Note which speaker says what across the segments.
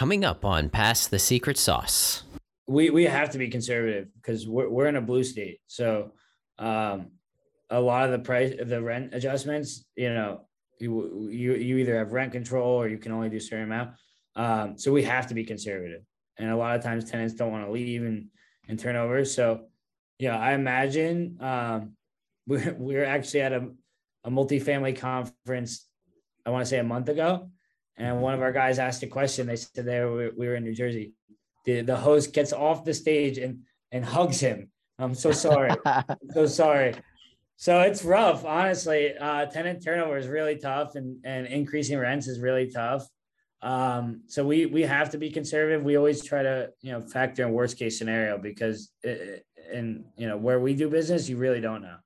Speaker 1: coming up on Pass the Secret Sauce.
Speaker 2: We we have to be conservative because we're we're in a blue state. So um, a lot of the price the rent adjustments, you know, you you you either have rent control or you can only do a certain amount. Um, so we have to be conservative. And a lot of times tenants don't want to leave and and turn over. So yeah, I imagine um, we're we're actually at a, a multifamily conference, I want to say a month ago. And one of our guys asked a question. They said they were, we were in New Jersey. The, the host gets off the stage and and hugs him. I'm so sorry. I'm so sorry. So it's rough, honestly. Uh, tenant turnover is really tough, and and increasing rents is really tough. Um, so we we have to be conservative. We always try to you know factor in worst case scenario because it, and you know where we do business, you really don't know.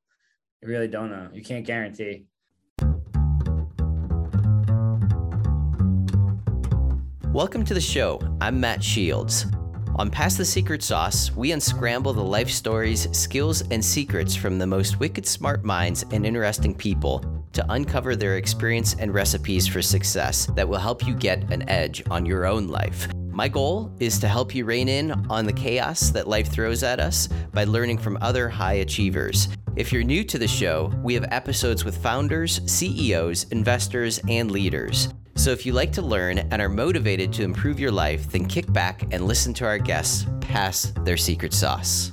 Speaker 2: You really don't know. You can't guarantee.
Speaker 1: Welcome to the show. I'm Matt Shields. On Pass the Secret Sauce, we unscramble the life stories, skills, and secrets from the most wicked smart minds and interesting people to uncover their experience and recipes for success that will help you get an edge on your own life. My goal is to help you rein in on the chaos that life throws at us by learning from other high achievers. If you're new to the show, we have episodes with founders, CEOs, investors, and leaders. So if you like to learn and are motivated to improve your life, then kick back and listen to our guests pass their secret sauce.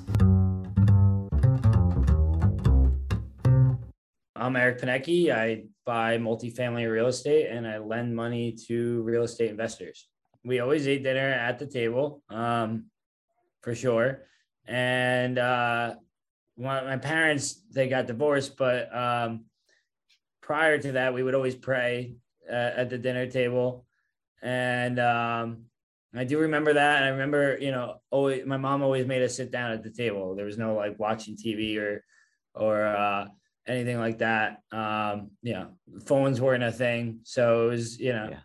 Speaker 2: I'm Eric Panecki. I buy multifamily real estate and I lend money to real estate investors. We always eat dinner at the table, um, for sure. And uh, my parents, they got divorced, but um, prior to that, we would always pray at the dinner table. And um, I do remember that. And I remember, you know, always my mom always made us sit down at the table. There was no like watching TV or, or, uh, anything like that. Um, you know, phones weren't a thing. So it was, you know, yeah.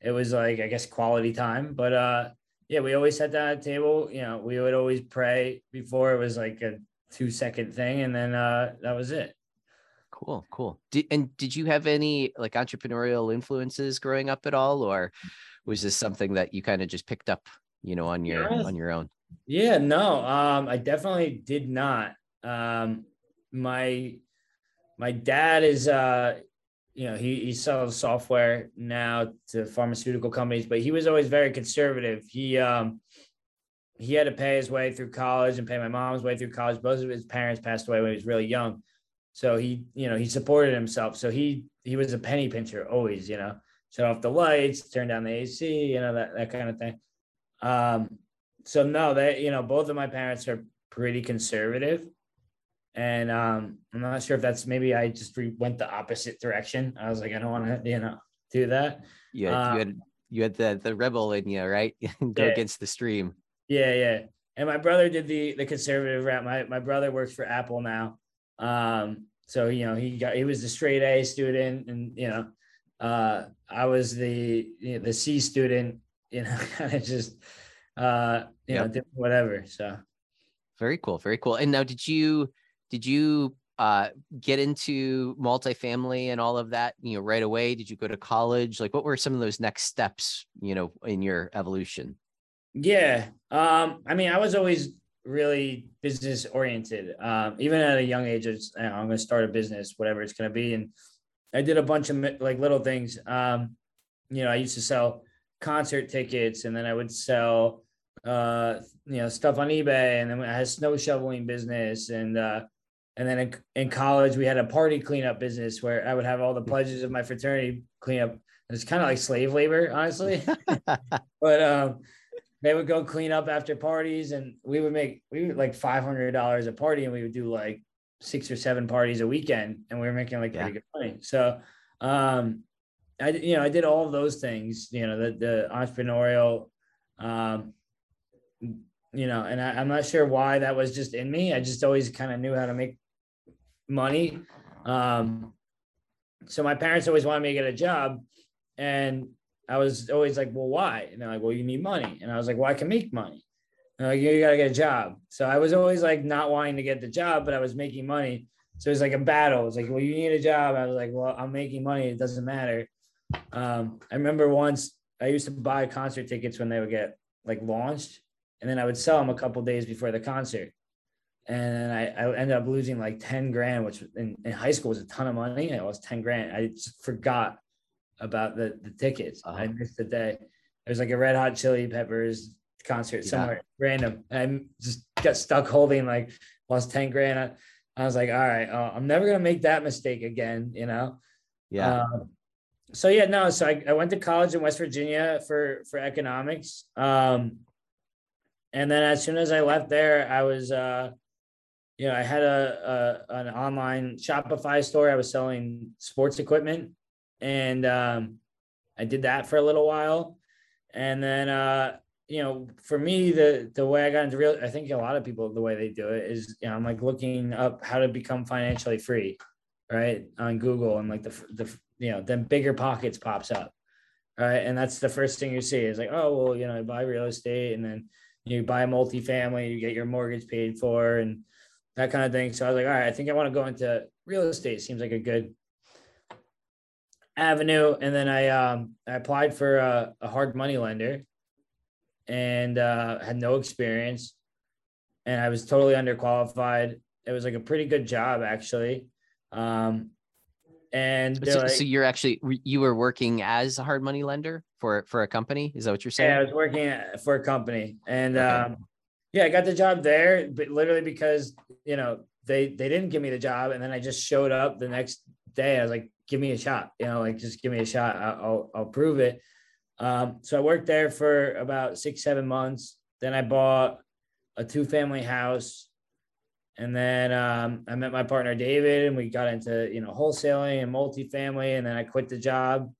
Speaker 2: it was like, I guess quality time, but, uh, yeah, we always sat down at the table, you know, we would always pray before it was like a two second thing. And then, uh, that was it.
Speaker 1: Cool, cool. Did, and did you have any like entrepreneurial influences growing up at all, or was this something that you kind of just picked up, you know, on your yeah. on your own?
Speaker 2: Yeah, no, um, I definitely did not. Um, my my dad is uh you know he, he sells software now to pharmaceutical companies but he was always very conservative he um he had to pay his way through college and pay my mom's way through college both of his parents passed away when he was really young so he you know he supported himself so he he was a penny pincher always you know shut off the lights turn down the ac you know that, that kind of thing um so no they you know both of my parents are pretty conservative and um, I'm not sure if that's maybe I just re- went the opposite direction. I was like, I don't want to, you know, do that.
Speaker 1: Yeah, um, you had you had the the rebel in you, right? Go yeah. against the stream.
Speaker 2: Yeah, yeah. And my brother did the the conservative route. My my brother works for Apple now. Um, so you know, he got he was the straight A student, and you know, uh, I was the you know, the C student. You know, kind of just uh, you yep. know, whatever. So
Speaker 1: very cool, very cool. And now, did you? did you uh, get into multifamily and all of that, you know, right away? Did you go to college? Like, what were some of those next steps, you know, in your evolution?
Speaker 2: Yeah. Um, I mean, I was always really business oriented. Um, even at a young age, it's, you know, I'm going to start a business, whatever it's going to be. And I did a bunch of like little things. Um, you know, I used to sell concert tickets and then I would sell, uh, you know, stuff on eBay. And then I had snow shoveling business and, uh, and then in, in, college, we had a party cleanup business where I would have all the pledges of my fraternity clean up. It's kind of like slave labor, honestly. but um, they would go clean up after parties, and we would make we would like five hundred dollars a party, and we would do like six or seven parties a weekend, and we were making like pretty yeah. good money. So, um, I you know I did all of those things, you know, the the entrepreneurial, um, you know, and I, I'm not sure why that was just in me. I just always kind of knew how to make money. Um, so my parents always wanted me to get a job. And I was always like, well, why? And they're like, well, you need money. And I was like, well, I can make money. And like, you got to get a job. So I was always like not wanting to get the job, but I was making money. So it was like a battle. It was like, well, you need a job. I was like, well, I'm making money. It doesn't matter. Um, I remember once I used to buy concert tickets when they would get like launched, and then I would sell them a couple days before the concert. And I, I ended up losing like 10 grand, which in, in high school was a ton of money. I lost 10 grand. I just forgot about the, the tickets. Uh-huh. I missed the day. There's like a red hot chili peppers concert yeah. somewhere random. I just got stuck holding like lost 10 grand. I, I was like, all right, uh, I'm never going to make that mistake again, you know?
Speaker 1: Yeah.
Speaker 2: Uh, so yeah, no. So I, I went to college in West Virginia for for economics. Um, and then as soon as I left there, I was uh, you know, I had a, a an online Shopify store. I was selling sports equipment, and um, I did that for a little while. And then uh, you know, for me, the the way I got into real, I think a lot of people the way they do it is, you know, I'm like looking up how to become financially free, right, on Google, and like the the you know, then BiggerPockets pops up. Right. And that's the first thing you see is like, oh, well, you know, buy real estate and then you buy a multifamily, you get your mortgage paid for and that kind of thing. So I was like, all right, I think I want to go into real estate. Seems like a good avenue. And then I um I applied for a, a hard money lender and uh, had no experience. And I was totally underqualified. It was like a pretty good job actually. Um, and
Speaker 1: so,
Speaker 2: like,
Speaker 1: so, you're actually you were working as a hard money lender for for a company is that what you're saying
Speaker 2: yeah i was working for a company and okay. um yeah i got the job there but literally because you know they they didn't give me the job and then i just showed up the next day i was like give me a shot you know like just give me a shot i'll i'll prove it um so i worked there for about six seven months then i bought a two family house and then um, I met my partner David, and we got into you know wholesaling and multifamily. And then I quit the job,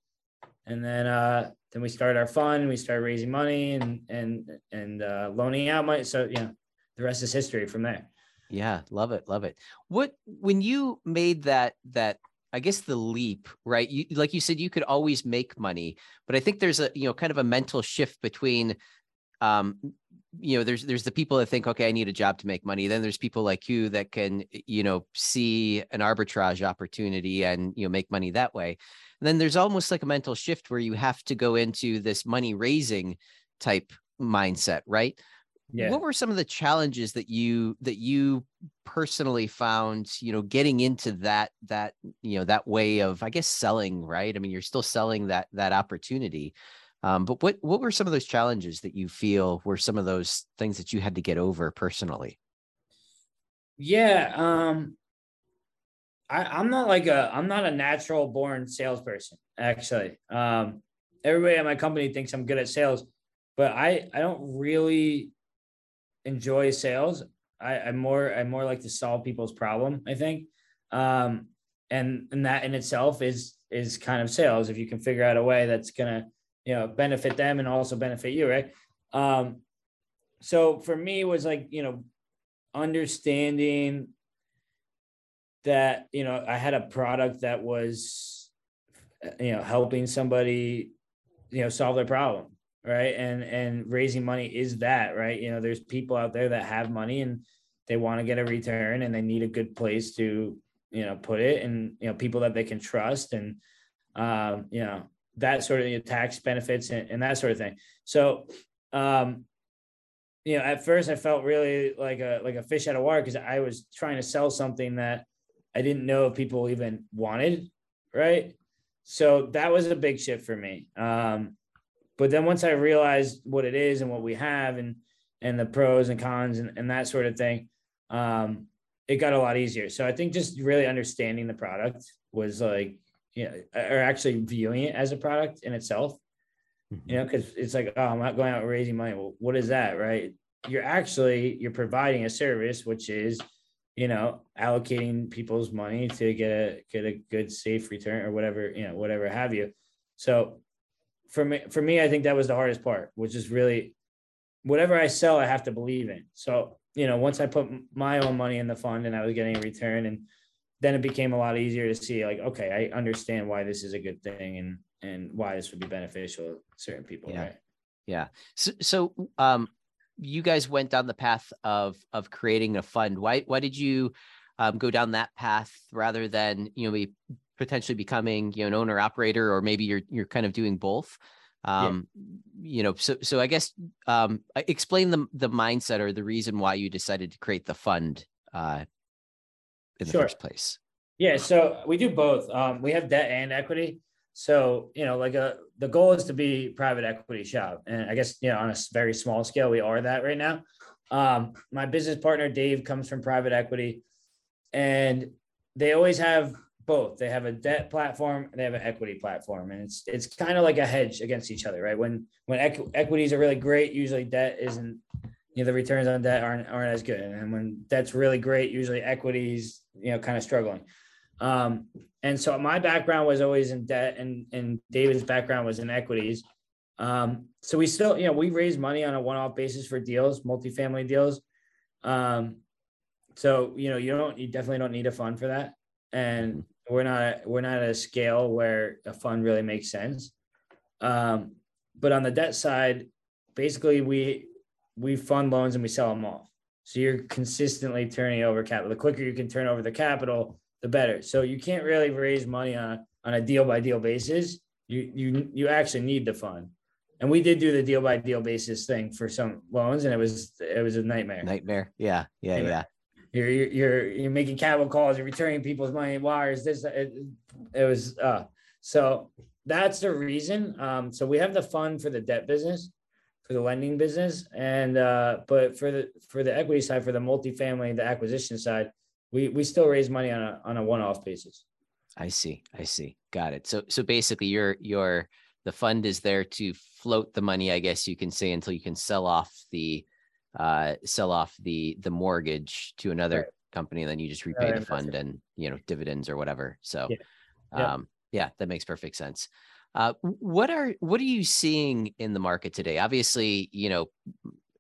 Speaker 2: and then uh, then we started our fund. We started raising money and and and uh, loaning out money. So you know, the rest is history from there.
Speaker 1: Yeah, love it, love it. What when you made that that I guess the leap, right? You like you said, you could always make money, but I think there's a you know kind of a mental shift between um, you know there's there's the people that think okay i need a job to make money. Then there's people like you that can you know see an arbitrage opportunity and you know make money that way. And then there's almost like a mental shift where you have to go into this money raising type mindset right yeah. what were some of the challenges that you that you personally found you know getting into that that you know that way of i guess selling right i mean you're still selling that that opportunity um, but what what were some of those challenges that you feel were some of those things that you had to get over personally?
Speaker 2: Yeah, um, I, I'm not like a I'm not a natural born salesperson. Actually, um, everybody at my company thinks I'm good at sales, but I I don't really enjoy sales. I, I'm more I more like to solve people's problem. I think, um, and and that in itself is is kind of sales. If you can figure out a way that's gonna you know benefit them and also benefit you right um so for me was like you know understanding that you know i had a product that was you know helping somebody you know solve their problem right and and raising money is that right you know there's people out there that have money and they want to get a return and they need a good place to you know put it and you know people that they can trust and um you know that sort of know, tax benefits and, and, that sort of thing. So, um, you know, at first I felt really like a like a fish out of water because I was trying to sell something that I didn't know if people even wanted, right? So that was a big shift for me. Um, but then once I realized what it is and what we have and and the pros and cons and, and that sort of thing, um, it got a lot easier. So I think just really understanding the product was like you know, or actually viewing it as a product in itself. Mm-hmm. You know, because it's like, oh, I'm not going out raising money. Well, what is that, right? You're actually you're providing a service, which is, you know, allocating people's money to get a get a good safe return or whatever, you know, whatever have you. So for me, for me, I think that was the hardest part, which is really whatever I sell, I have to believe in. So, you know, once I put my own money in the fund and I was getting a return and then it became a lot easier to see like okay i understand why this is a good thing and and why this would be beneficial to certain people
Speaker 1: yeah.
Speaker 2: right
Speaker 1: yeah so, so um you guys went down the path of of creating a fund why why did you um, go down that path rather than you know be potentially becoming you know an owner operator or maybe you're you're kind of doing both Um, yeah. you know, so so I guess um, explain the the mindset or the reason why you decided to create the fund uh, in the first place.
Speaker 2: Yeah, so we do both. Um, we have debt and equity. So you know, like a uh, the goal is to be private equity shop, and I guess you know on a very small scale we are that right now. Um, my business partner Dave comes from private equity, and they always have both. They have a debt platform and they have an equity platform, and it's it's kind of like a hedge against each other, right? When when equ- equities are really great, usually debt isn't. You know, the returns on debt aren't aren't as good, and when debt's really great, usually equities, you know, kind of struggling. Um, and so my background was always in debt, and and David's background was in equities. Um, so we still, you know, we raise money on a one-off basis for deals, multifamily deals. Um, so you know, you don't, you definitely don't need a fund for that, and we're not, we're not at a scale where a fund really makes sense. Um, but on the debt side, basically we we fund loans and we sell them off. So you're consistently turning over capital. The quicker you can turn over the capital, the better. So you can't really raise money on a, on a deal by deal basis. You you you actually need the fund and we did do the deal by deal basis thing for some loans, and it was it was a nightmare.
Speaker 1: Nightmare. Yeah. Yeah. Yeah.
Speaker 2: You're you're you're making capital calls, you're returning people's money wires. This it, it was uh so that's the reason. Um, so we have the fund for the debt business, for the lending business, and uh, but for the for the equity side, for the multifamily, the acquisition side, we we still raise money on a on a one off basis.
Speaker 1: I see. I see. Got it. So so basically, you're you're the fund is there to float the money, I guess you can say, until you can sell off the uh, sell off the the mortgage to another right. company, and then you just repay the fund and you know dividends or whatever. So, yeah, yeah. Um, yeah that makes perfect sense. Uh, what are what are you seeing in the market today? Obviously, you know,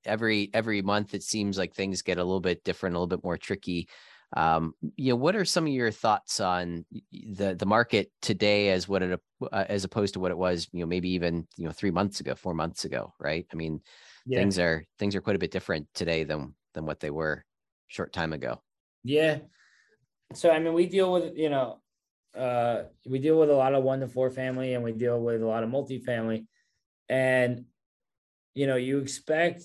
Speaker 1: every every month it seems like things get a little bit different, a little bit more tricky. Um, you know, what are some of your thoughts on the the market today as what it uh, as opposed to what it was, you know, maybe even you know three months ago, four months ago, right? I mean, yeah. things are things are quite a bit different today than than what they were short time ago.
Speaker 2: Yeah. So I mean, we deal with you know, uh, we deal with a lot of one to four family, and we deal with a lot of multifamily, and you know, you expect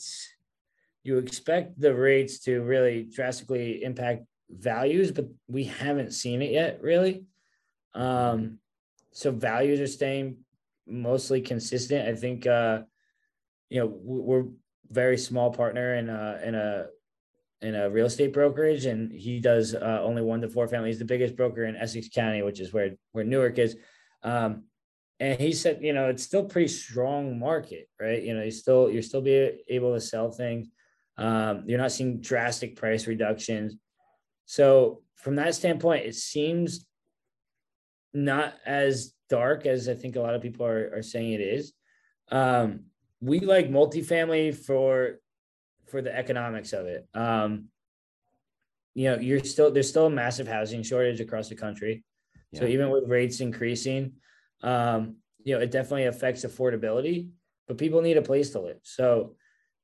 Speaker 2: you expect the rates to really drastically impact values, but we haven't seen it yet, really. Um, so values are staying mostly consistent. I think, uh, you know, we're very small partner in a in a in a real estate brokerage, and he does uh, only one to four families. The biggest broker in Essex County, which is where where Newark is. Um, and he said, you know, it's still pretty strong market, right? You know, you still you're still be able to sell things. Um, you're not seeing drastic price reductions. So from that standpoint, it seems not as dark as I think a lot of people are, are saying it is. Um, we like multifamily for for the economics of it. Um, you know, you're still there's still a massive housing shortage across the country. Yeah. So even with rates increasing, um, you know, it definitely affects affordability, but people need a place to live. So,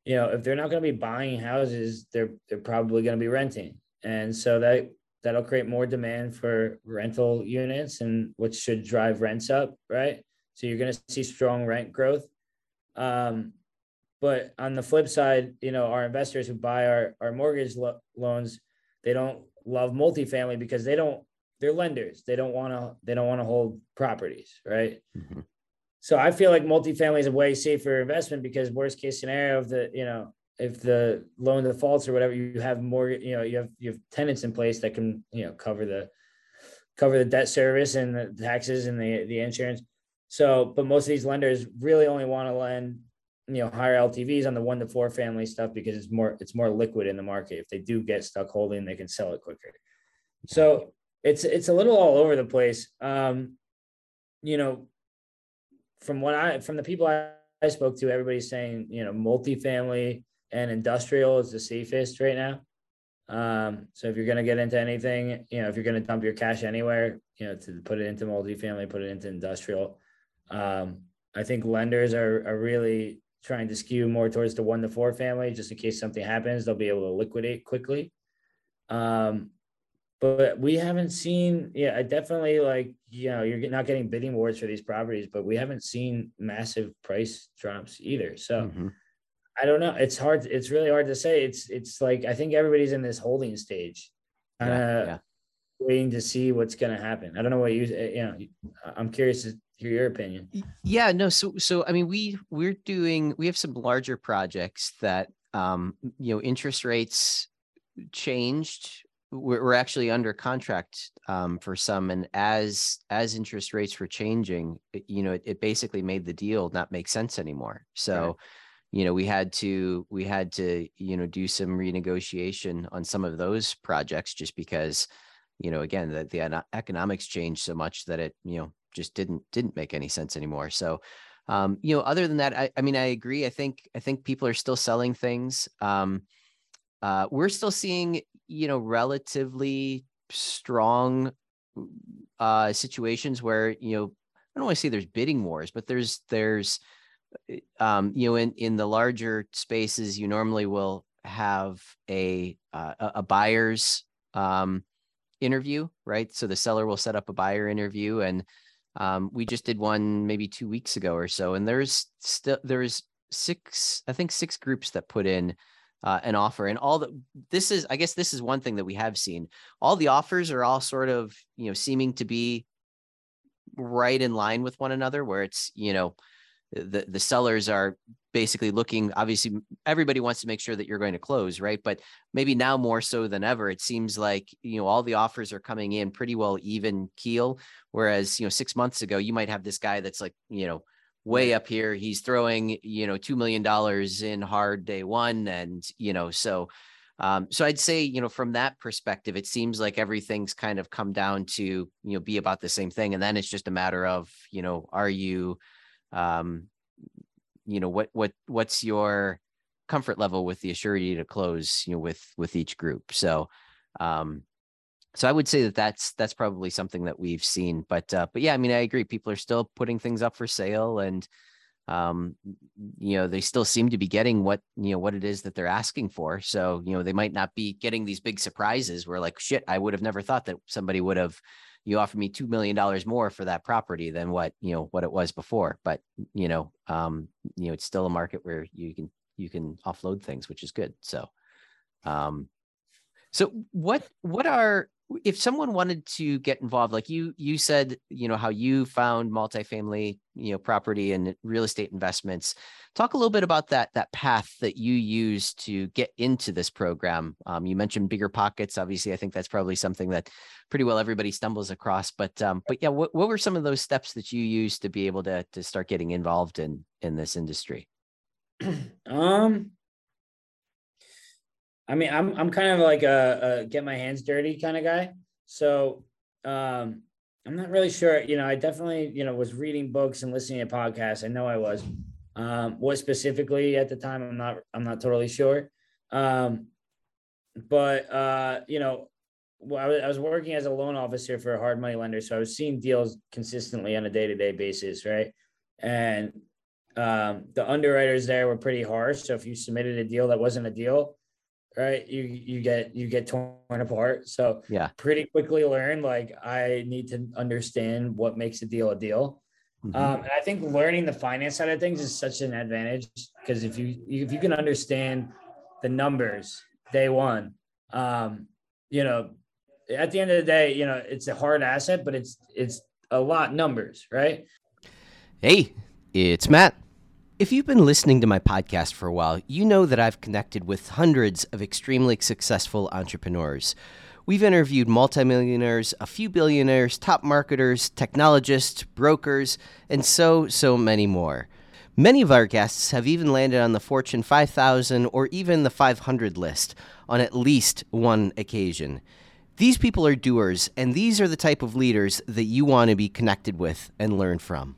Speaker 2: you know, if they're not going to be buying houses, they're they're probably going to be renting and so that that'll create more demand for rental units and which should drive rents up right so you're going to see strong rent growth um, but on the flip side you know our investors who buy our, our mortgage lo- loans they don't love multifamily because they don't they're lenders they don't want to they don't want to hold properties right mm-hmm. so i feel like multifamily is a way safer investment because worst case scenario of the you know if the loan defaults or whatever, you have more, you know, you have you have tenants in place that can, you know, cover the cover the debt service and the taxes and the the insurance. So, but most of these lenders really only want to lend, you know, higher LTVs on the one to four family stuff because it's more it's more liquid in the market. If they do get stuck holding, they can sell it quicker. So it's it's a little all over the place. Um, you know, from what I from the people I, I spoke to, everybody's saying, you know, multifamily and industrial is the safest right now. Um, so if you're going to get into anything, you know, if you're going to dump your cash anywhere, you know, to put it into multifamily, put it into industrial. Um, I think lenders are, are really trying to skew more towards the one to four family, just in case something happens, they'll be able to liquidate quickly. Um, but we haven't seen. Yeah, I definitely like you know you're not getting bidding wars for these properties, but we haven't seen massive price drops either. So. Mm-hmm. I don't know. It's hard. It's really hard to say. It's it's like I think everybody's in this holding stage, of yeah, yeah. Waiting to see what's going to happen. I don't know what you you know. I'm curious to hear your opinion.
Speaker 1: Yeah, no. So so I mean, we we're doing we have some larger projects that um you know interest rates changed we're, we're actually under contract um, for some and as as interest rates were changing it, you know it, it, basically made the deal not make sense anymore so right. you know we had to we had to you know do some renegotiation on some of those projects just because you know again the, the economics changed so much that it you know just didn't didn't make any sense anymore. So um, you know other than that I, I mean i agree. I think i think people are still selling things. Um, uh, we're still seeing you know relatively strong uh, situations where you know I don't want to say there's bidding wars, but there's there's eh, um, you know in in the larger spaces you normally will have a uh, a buyer's um, interview, right? So the seller will set up a buyer interview, and um, we just did one maybe two weeks ago or so, and there's still there's six I think six groups that put in uh, an offer and all the this is i guess this is one thing that we have seen all the offers are all sort of you know seeming to be right in line with one another where it's you know the the sellers are basically looking obviously everybody wants to make sure that you're going to close right but maybe now more so than ever it seems like you know all the offers are coming in pretty well even keel whereas you know 6 months ago you might have this guy that's like you know way up here. He's throwing, you know, $2 million in hard day one. And, you know, so, um, so I'd say, you know, from that perspective, it seems like everything's kind of come down to, you know, be about the same thing. And then it's just a matter of, you know, are you, um, you know, what, what, what's your comfort level with the assurity to close, you know, with, with each group. So, um, so I would say that that's that's probably something that we've seen. But uh, but yeah, I mean, I agree. People are still putting things up for sale, and um, you know, they still seem to be getting what you know what it is that they're asking for. So you know, they might not be getting these big surprises where like, shit, I would have never thought that somebody would have you offered me two million dollars more for that property than what you know what it was before. But you know, um, you know, it's still a market where you can you can offload things, which is good. So, um, so what what are if someone wanted to get involved like you you said you know how you found multifamily you know property and real estate investments talk a little bit about that that path that you use to get into this program. Um, you mentioned BiggerPockets obviously i think that's probably something that pretty well everybody stumbles across but um, but yeah what, what were some of those steps that you used to be able to to start getting involved in in this industry?
Speaker 2: Um I mean, I'm I'm kind of like a, a get my hands dirty kind of guy. So um, I'm not really sure. You know, I definitely you know was reading books and listening to podcasts. I know I was. Um, what specifically at the time, I'm not I'm not totally sure. Um, but uh, you know, I was, I was working as a loan officer for a hard money lender, so I was seeing deals consistently on a day to day basis, right? And um, the underwriters there were pretty harsh. So if you submitted a deal that wasn't a deal, right? You you get you get torn apart. So
Speaker 1: yeah.
Speaker 2: pretty quickly learn like i need to understand what makes a deal a deal. Mm-hmm. um, and i think learning the finance side of things is such an advantage because if you if you can understand the numbers day one um, you know at the end of the day you know it's a hard asset but it's it's a lot numbers right?
Speaker 1: Hey it's matt if you've been listening to my podcast for a while, you know that I've connected with hundreds of extremely successful entrepreneurs. We've interviewed multimillionaires, a few billionaires, top marketers, technologists, brokers, and so, so many more. Many of our guests have even landed on the Fortune 5000 or even the 500 list on at least one occasion. These people are doers, and these are the type of leaders that you want to be connected with and learn from.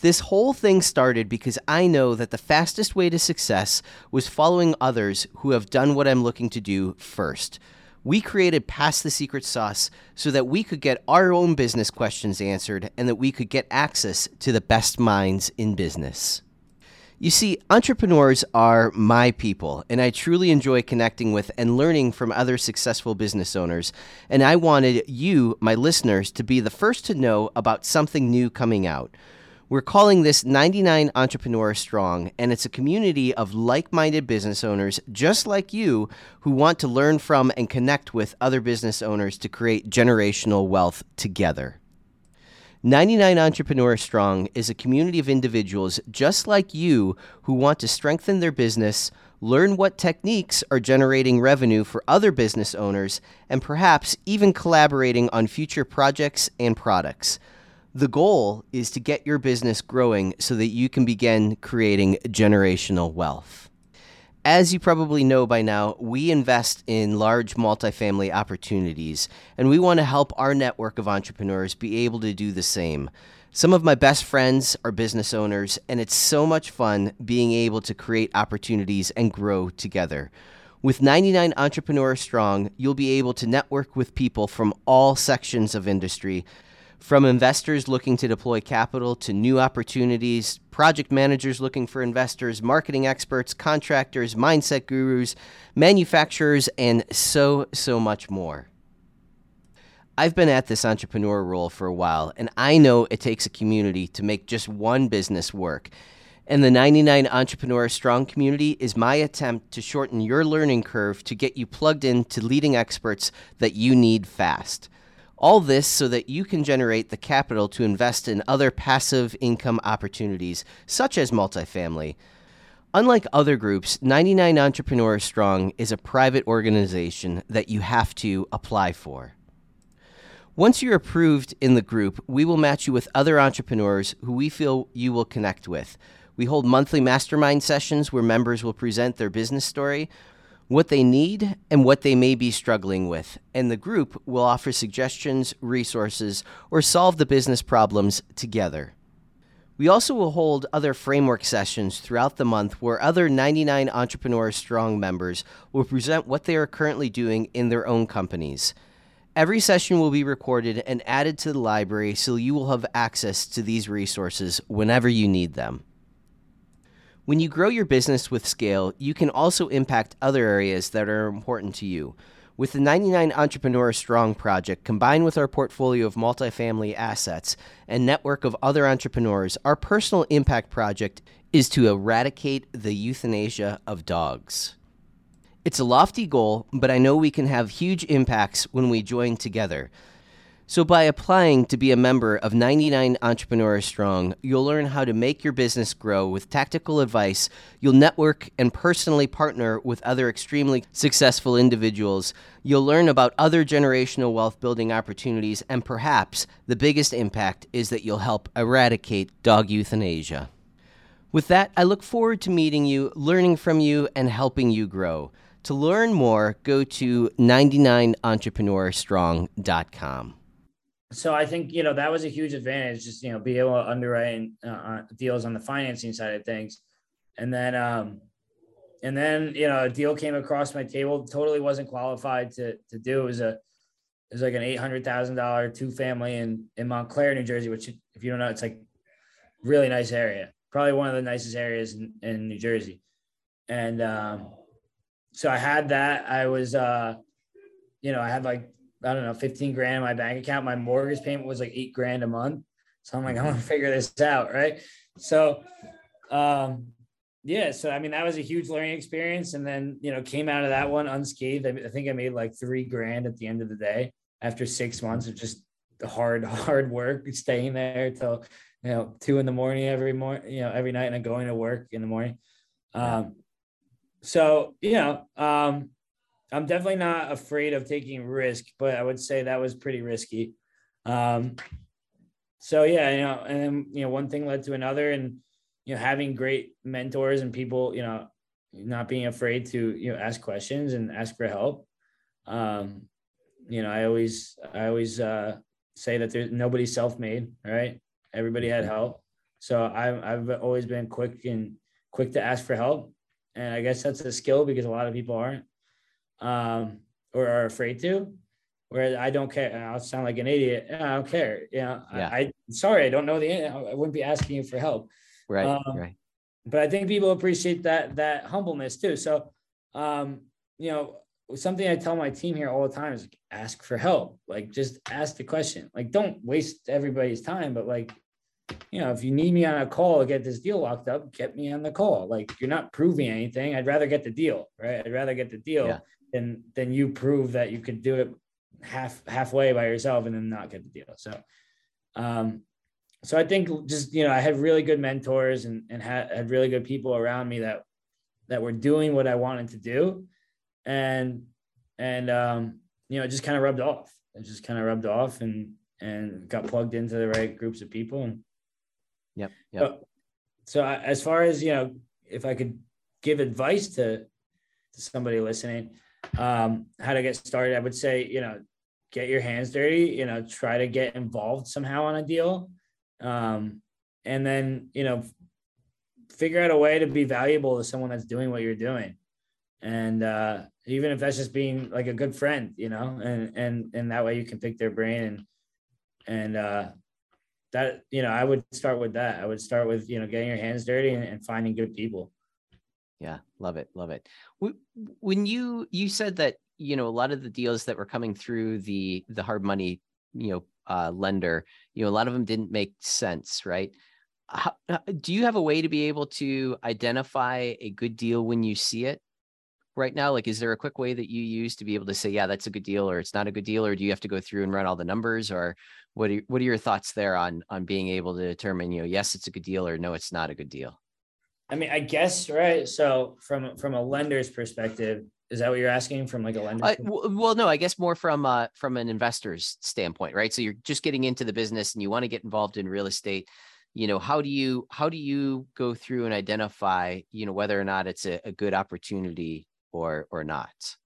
Speaker 1: This whole thing started because I know that the fastest way to success was following others who have done what I'm looking to do first. We created Pass the Secret Sauce so that we could get our own business questions answered and that we could get access to the best minds in business.
Speaker 3: You see, entrepreneurs are my people, and I truly enjoy connecting with and learning from other successful business owners. And I wanted you, my listeners, to be the first to know about something new coming out. We're calling this 99 Entrepreneur Strong, and it's a community of like minded business owners just like you who want to learn from and connect with other business owners to create generational wealth together. 99 Entrepreneur Strong is a community of individuals just like you who want to strengthen their business, learn what techniques are generating revenue for other business owners, and perhaps even collaborating on future projects and products. The goal is to get your business growing so that you can begin creating generational wealth. As you probably know by now, we invest in large multifamily opportunities, and we want to help our network of entrepreneurs be able to do the same. Some of my best friends are business owners, and it's so much fun being able to create opportunities and grow together. With 99 Entrepreneurs Strong, you'll be able to network with people from all sections of industry from investors looking to deploy capital to new opportunities, project managers looking for investors, marketing experts, contractors, mindset gurus, manufacturers, and so, so much more. I've been at this entrepreneur role for a while, and I know it takes a community to make just one business work. And the 99 Entrepreneur Strong community is my attempt to shorten your learning curve to get you plugged into leading experts that you need fast. All this so that you can generate the capital to invest in other passive income opportunities, such as multifamily. Unlike other groups, 99 Entrepreneurs Strong is a private organization that you have to apply for. Once you're approved in the group, we will match you with other entrepreneurs who we feel you will connect with. We hold monthly mastermind sessions where members will present their business story, what they need, and what they may be struggling with. And the group will offer suggestions, resources, or solve the business problems together. We also will hold other framework sessions throughout the month where other 99 Entrepreneur Strong members will present what they are currently doing in their own companies. Every session will be recorded and added to the library so you will have access to these resources whenever you need them. When you grow your business with scale, you can also impact other areas that are important to you. With the 99 Entrepreneur Strong project, combined with our portfolio of multifamily assets and network of other entrepreneurs, our personal impact project is to eradicate the euthanasia of dogs. It's a lofty goal, but I know we can have huge impacts when we join together. So, by applying to be a member of 99 Entrepreneurs Strong, you'll learn how to make your business grow with tactical advice. You'll network and personally partner with other extremely successful individuals. You'll learn about other generational wealth building opportunities, and perhaps the biggest impact is that you'll help eradicate dog euthanasia. With that, I look forward to meeting you, learning from you, and helping you grow. To learn more, go to 99entrepreneurstrong.com
Speaker 2: so I think you know that was a huge advantage, just you know, be able to underwrite uh, uh, deals on the financing side of things, and then um, and then you know a deal came across my table, totally wasn't qualified to to do. It was a it was like an eight hundred thousand dollar two family in in Montclair, New Jersey, which if you don't know, it's like really nice area, probably one of the nicest areas in, in New Jersey, and um, so I had that. I was uh, you know, I had like I don't know, 15 grand in my bank account. My mortgage payment was like eight grand a month. So I'm like, I'm gonna figure this out. Right. So um yeah, so I mean that was a huge learning experience. And then you know, came out of that one unscathed. I, I think I made like three grand at the end of the day after six months of just hard, hard work, staying there till you know two in the morning every morning, you know, every night and then going to work in the morning. Um so you know, um I'm definitely not afraid of taking risk, but I would say that was pretty risky. Um, so yeah, you know, and then you know, one thing led to another, and you know, having great mentors and people, you know, not being afraid to you know ask questions and ask for help. Um, you know, I always I always uh, say that there's nobody self-made, right? Everybody had help. So I've I've always been quick and quick to ask for help, and I guess that's a skill because a lot of people aren't um, or are afraid to. where I don't care. I'll sound like an idiot. I don't care. You know, yeah. I, I sorry, I don't know the. I wouldn't be asking you for help.
Speaker 3: Right. Um, right.
Speaker 2: but I think people appreciate that that humbleness too. So, um, you know, something I tell my team here all the time is ask for help. Like, just ask the question. Like, don't waste everybody's time, but like, you know, if you need me on a call to get this deal locked up, get me on the call. Like, you're not proving anything. I'd rather get the deal, right? I'd rather get the deal yeah. than than you prove that you could do it half halfway by yourself and then not get the deal. So, um, so I think just you know I had really good mentors and and had, had really good people around me that that were doing what I wanted to do, and and um, you know it just kind of rubbed off. It just kind of rubbed off and and got plugged into the right groups of people. And
Speaker 1: yep, yep.
Speaker 2: So, so I, as far as you know, if I could give advice to to somebody listening, um, how to get started, I would say you know get your hands dirty. You know, try to get involved somehow on a deal um, and then you know figure out a way to be valuable to someone that's doing what you're doing and uh, even if that's just being like a good friend you know and and and that way you can pick their brain and and uh that you know i would start with that. I would start with you know getting your hands dirty and, and finding good people.
Speaker 1: Yeah love it love it. When you you said that you know a lot of the deals that were coming through the the hard money you know uh, lender, you know, a lot of them didn't make sense, right? How, do you have a way to be able to identify a good deal when you see it right now? Like, is there a quick way that you use to be able to say, yeah, that's a good deal, or it's not a good deal, or do you have to go through and run all the numbers, or what are what are your thoughts there on on being able to determine, you know, yes, it's a good deal, or no, it's not a good deal?
Speaker 2: I mean, I guess right. So from from a lender's perspective, is that what you're asking from like a lender? Uh,
Speaker 1: well, no, I guess more from uh, from an investor's standpoint, right? So you're just getting into the business and you want to get involved in real estate. You know, how do you how do you go through and identify, you know, whether or not it's a, a good opportunity or or not?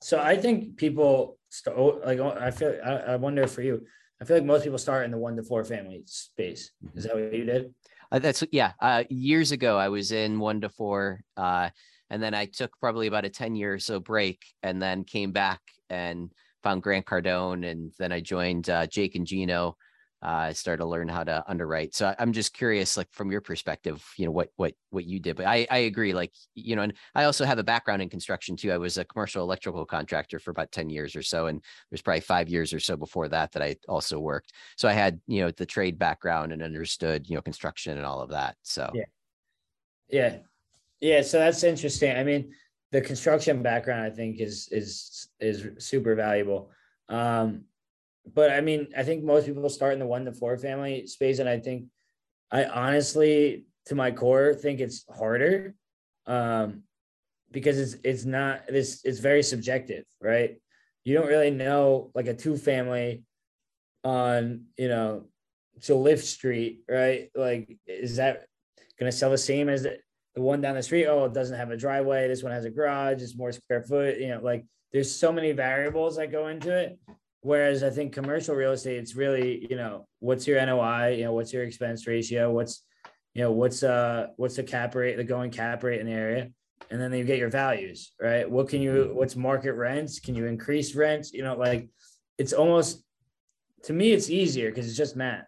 Speaker 2: So I think people start oh, like oh, I feel I, I wonder for you. I feel like most people start in the one to four family space. Is that what you did?
Speaker 1: Uh, that's yeah. Uh, years ago, I was in one to four. Uh, and then I took probably about a 10 year or so break and then came back and found Grant Cardone. And then I joined uh, Jake and Gino. Uh, I started to learn how to underwrite. So I'm just curious, like from your perspective, you know, what, what, what you did, but I, I agree. Like, you know, and I also have a background in construction too. I was a commercial electrical contractor for about 10 years or so. And there's probably five years or so before that, that I also worked. So I had, you know, the trade background and understood, you know, construction and all of that. So,
Speaker 2: yeah. Yeah. Yeah, so that's interesting. I mean, the construction background I think is is is super valuable. Um, but I mean, I think most people start in the one to four family space, and I think I honestly, to my core, think it's harder um, because it's it's not this it's very subjective, right? You don't really know like a two family on you know to Lift Street, right? Like, is that going to sell the same as the one down the street, oh, it doesn't have a driveway. This one has a garage. It's more square foot. You know, like there's so many variables that go into it. Whereas I think commercial real estate, it's really, you know, what's your NOI? You know, what's your expense ratio? What's, you know, what's uh what's the cap rate, the going cap rate in the area? And then you get your values, right? What can you what's market rents? Can you increase rents? You know, like it's almost to me, it's easier because it's just math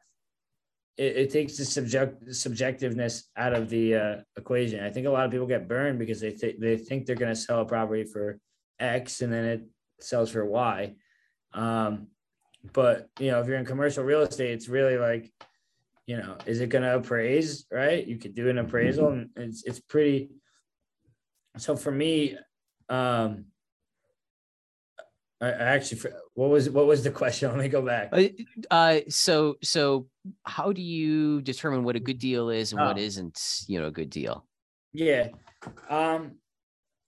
Speaker 2: it, it, takes the subject subjectiveness out of the uh, equation. I think a lot of people get burned because they th- they think they're going to sell a property for X and then it sells for Y. Um, but you know, if you're in commercial real estate, it's really like, you know, is it going to appraise? Right? You could do an appraisal, and it's it's pretty. So for me, um, I, actually, what was what was the question? Let me go back. Uh,
Speaker 1: uh, so so how do you determine what a good deal is and oh. what isn't? You know, a good deal.
Speaker 2: Yeah, um,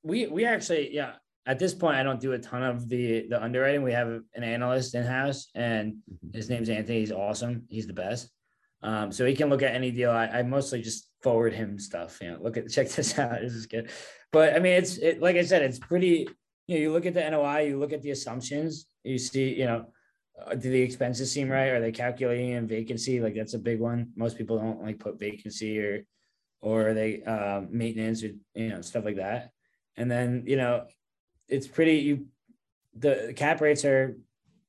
Speaker 2: we we actually yeah. At this point, I don't do a ton of the the underwriting. We have an analyst in house, and mm-hmm. his name's Anthony. He's awesome. He's the best. Um, so he can look at any deal. I, I mostly just forward him stuff. You know, look at check this out. This is good. But I mean, it's it, like I said, it's pretty you know, you look at the NOI, you look at the assumptions, you see, you know, uh, do the expenses seem right? Are they calculating in vacancy? Like that's a big one. Most people don't like put vacancy or, or they uh, maintenance or you know stuff like that. And then you know, it's pretty. You, the cap rates are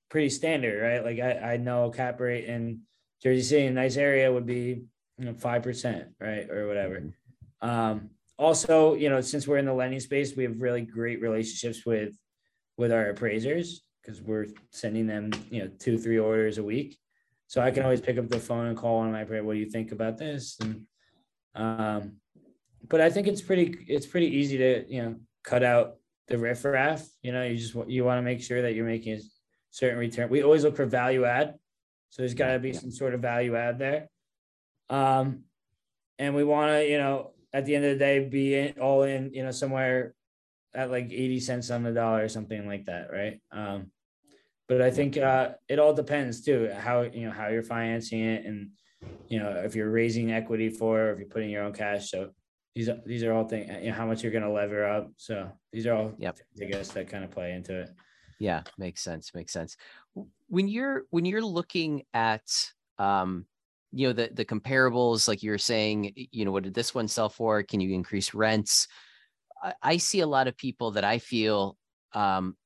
Speaker 2: pretty standard, right? Like I, I know cap rate in Jersey City, a nice area would be you know five percent, right, or whatever. Um, also, you know, since we're in the lending space, we have really great relationships with with our appraisers because we're sending them, you know, two, three orders a week. So I can always pick up the phone and call one of my appraiser, what do you think about this? And um, but I think it's pretty it's pretty easy to, you know, cut out the riffraff. You know, you just you want to make sure that you're making a certain return. We always look for value add. So there's got to be some sort of value add there. Um, and we want to, you know, at the end of the day, be in, all in, you know, somewhere at like 80 cents on the dollar or something like that. Right. Um, but I think uh, it all depends too, how, you know, how you're financing it and, you know, if you're raising equity for, or if you're putting your own cash. So these are, these are all things, you know, how much you're going to lever up. So these are all,
Speaker 1: yep.
Speaker 2: I guess that kind of play into it.
Speaker 1: Yeah. Makes sense. Makes sense. When you're, when you're looking at, um, you know the the comparables like you're saying you know what did this one sell for can you increase rents i, I see a lot of people that i feel um,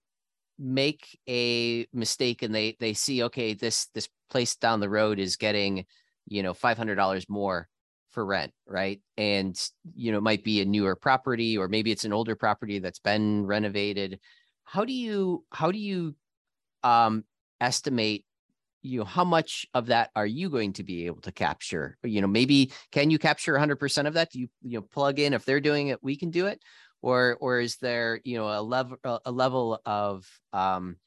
Speaker 1: make a mistake and they they see okay this this place down the road is getting you know $500 more for rent right? And you know it might be a newer property or maybe it's an older property that's been renovated. How do you how do you um estimate you know how much of that are you going to be able to capture? You know maybe can you capture 100% of that? Do you you know plug in if they're doing it we can do it? Or or is there you know a level a level of um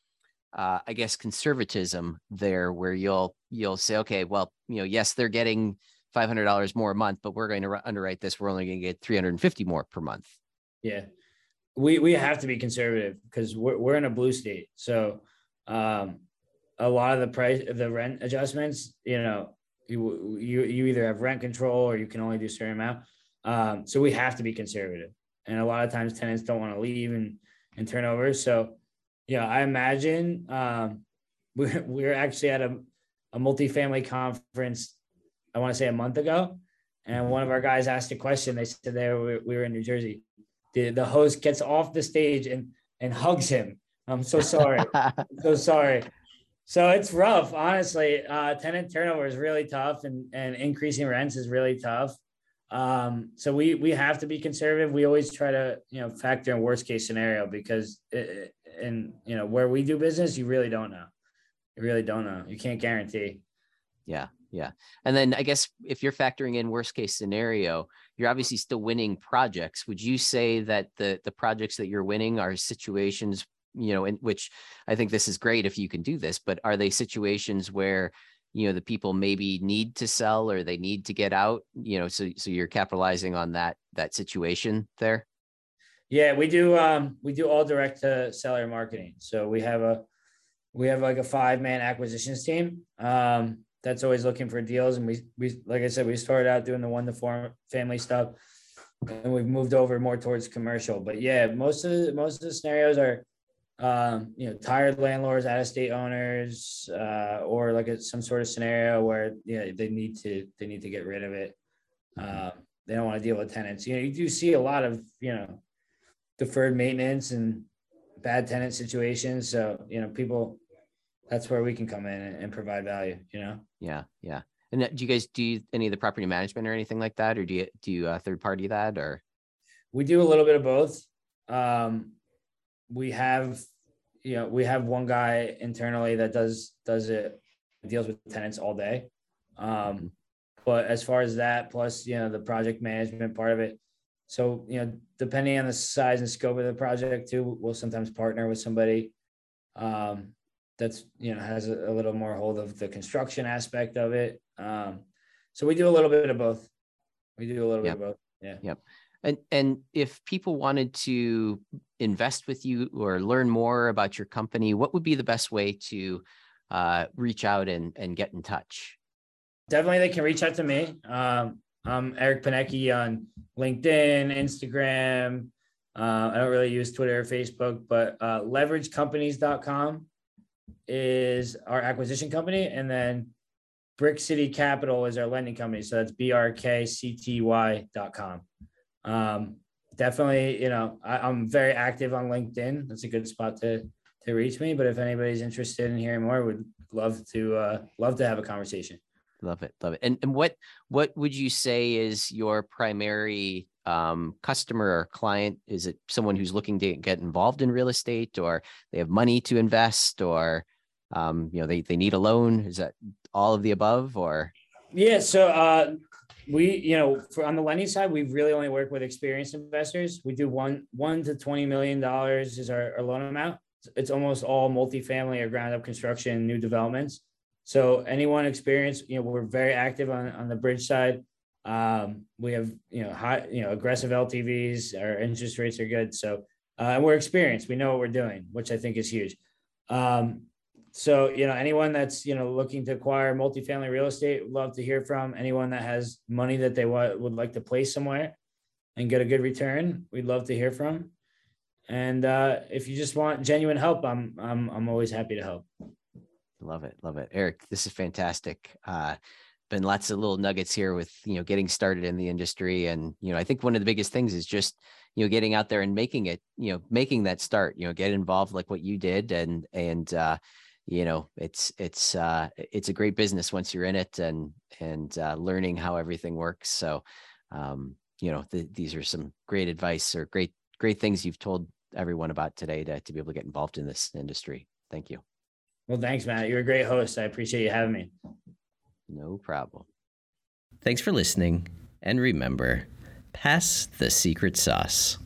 Speaker 1: uh, I guess conservatism there where you'll you'll say okay well you know yes they're getting $500 more a month but we're going to underwrite this we're only going to get 350 more per month.
Speaker 2: Yeah. We we have to be conservative because we're, we're in a blue state. So um a lot of the price the rent adjustments you know you you, you either have rent control or you can only do a certain amount. Um, so we have to be conservative. And a lot of times tenants don't want to leave and and turn over. So yeah i imagine um, we're, we're actually at a, a multifamily conference i want to say a month ago and one of our guys asked a question they said they were, we were in new jersey the, the host gets off the stage and and hugs him i'm so sorry I'm so sorry so it's rough, honestly. Uh, tenant turnover is really tough, and and increasing rents is really tough. Um, so we we have to be conservative. We always try to you know factor in worst case scenario because it, and you know where we do business, you really don't know. You really don't know. You can't guarantee.
Speaker 1: Yeah, yeah. And then I guess if you're factoring in worst case scenario, you're obviously still winning projects. Would you say that the the projects that you're winning are situations you know, in which I think this is great if you can do this, but are they situations where, you know, the people maybe need to sell or they need to get out, you know, so, so you're capitalizing on that, that situation there?
Speaker 2: Yeah, we do. Um, we do all direct to seller marketing. So we have a, we have like a five man acquisitions team. Um, that's always looking for deals. And we, we, like I said, we started out doing the one to four family stuff and we've moved over more towards commercial, but yeah, most of the, most of the scenarios are, um, you know, tired landlords, out of state owners, uh, or like a, some sort of scenario where you know, they need to they need to get rid of it. Uh, they don't want to deal with tenants. You know, you do see a lot of you know deferred maintenance and bad tenant situations. So you know, people that's where we can come in and, and provide value. You know.
Speaker 1: Yeah, yeah. And do you guys do any of the property management or anything like that, or do you do you uh, third party that or?
Speaker 2: We do a little bit of both. Um, we have you know we have one guy internally that does does it deals with tenants all day um but as far as that plus you know the project management part of it so you know depending on the size and scope of the project too we'll sometimes partner with somebody um that's you know has a, a little more hold of the construction aspect of it um so we do a little bit of both we do a little yep. bit of both yeah
Speaker 1: yep and and if people wanted to invest with you or learn more about your company, what would be the best way to uh, reach out and and get in touch?
Speaker 2: Definitely, they can reach out to me. Um, I'm Eric Panecki on LinkedIn, Instagram. Uh, I don't really use Twitter or Facebook, but uh, leveragecompanies.com is our acquisition company. And then Brick City Capital is our lending company. So that's brkcty.com. Um, definitely, you know, I, am very active on LinkedIn. That's a good spot to to reach me. But if anybody's interested in hearing more, would love to uh, love to have a conversation.
Speaker 1: Love it, love it. And and what what would you say is your primary um, customer or client? Is it someone who's looking to get involved in real estate, or they have money to invest, or um, you know they they need a loan? Is that all of the above, or?
Speaker 2: Yeah. So uh, we, you know, for on the lending side, we really only work with experienced investors. We do one one to twenty million dollars is our, our loan amount. It's almost all multifamily or ground up construction, new developments. So anyone experienced, you know, we're very active on, on the bridge side. Um, we have, you know, high, you know, aggressive LTVs, our interest rates are good. So, uh, and we're experienced, we know what we're doing, which I think is huge. Um, so, you know, anyone that's, you know, looking to acquire multifamily real estate, love to hear from anyone that has money that they want, would like to place somewhere and get a good return. We'd love to hear from. And uh, if you just want genuine help, I'm, I'm, I'm always happy to help.
Speaker 1: Love it. Love it. Eric, this is fantastic. Uh, been lots of little nuggets here with, you know, getting started in the industry. And, you know, I think one of the biggest things is just, you know, getting out there and making it, you know, making that start, you know, get involved like what you did. And, and, uh, you know, it's, it's, uh, it's a great business once you're in it and, and, uh, learning how everything works. So, um, you know, th- these are some great advice or great, great things you've told everyone about today to, to be able to get involved in this industry. Thank you.
Speaker 2: Well, thanks, Matt. You're a great host. I appreciate you having me.
Speaker 1: No problem. Thanks for listening. And remember, pass the secret sauce.